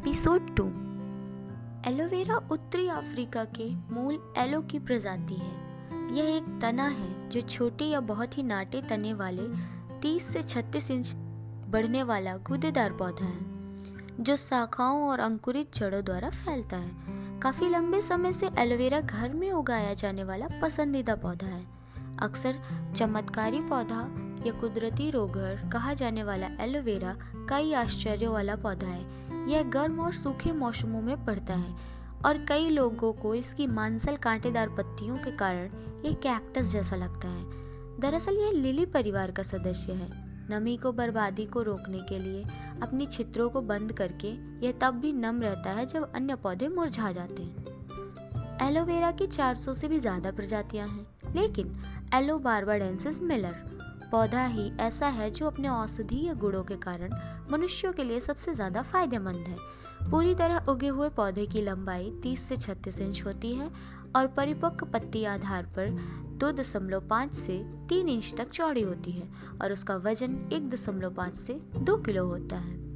Episode two aloe vera उत्तरी Africa के मूल एलो की प्रजाति है। यह एक तना है, जो छोटे या बहुत ही नाटे तने वाले 30 से 36 इंच बढ़ने वाला गूदेदार पौधा है, जो शाखाओं और अंकुरित जड़ों द्वारा फैलता है। काफ़ी लंबे समय से एलोवेरा घर में उगाया जाने वाला पसंदीदा पौधा है। अक्सर चमत्कारी पौधा या कुदरती रोगर कहा जाने वाला एलोवेरा कई आश्चर्य वाला पौधा है। यह गर्म और सूखे मौसमों में बढ़ता है, और कई लोगों को इसकी मांसल कांटेदार पत्तियों के कारण यह कैक्टस जैसा लगता है। दरअसल यह लिली परिवार का सदस्य है। नमी को, बर्बादी को रोकने के लिए अपनी छित्रों को बंद करके यह तब भी नम रहता है जब अन्य पौधे मुरझा जाते हैं। एलोवेरा की 400 से भी ज़्यादा प्रजातियाँ हैं, लेकिन एलो बारबाडेंसिस मिलर पौधा ही ऐसा है जो अपने औषधीय गुणों के कारण मनुष्यों के लिए सबसे ज़्यादा फ़ायदेमंद है। पूरी तरह उगे हुए पौधे की लंबाई 30 से 36 इंच होती है और परिपक्व पत्ती आधार पर 2.5 से 3 इंच तक चौड़ी होती है और उसका वज़न 1.5 से 2 किलो होता है।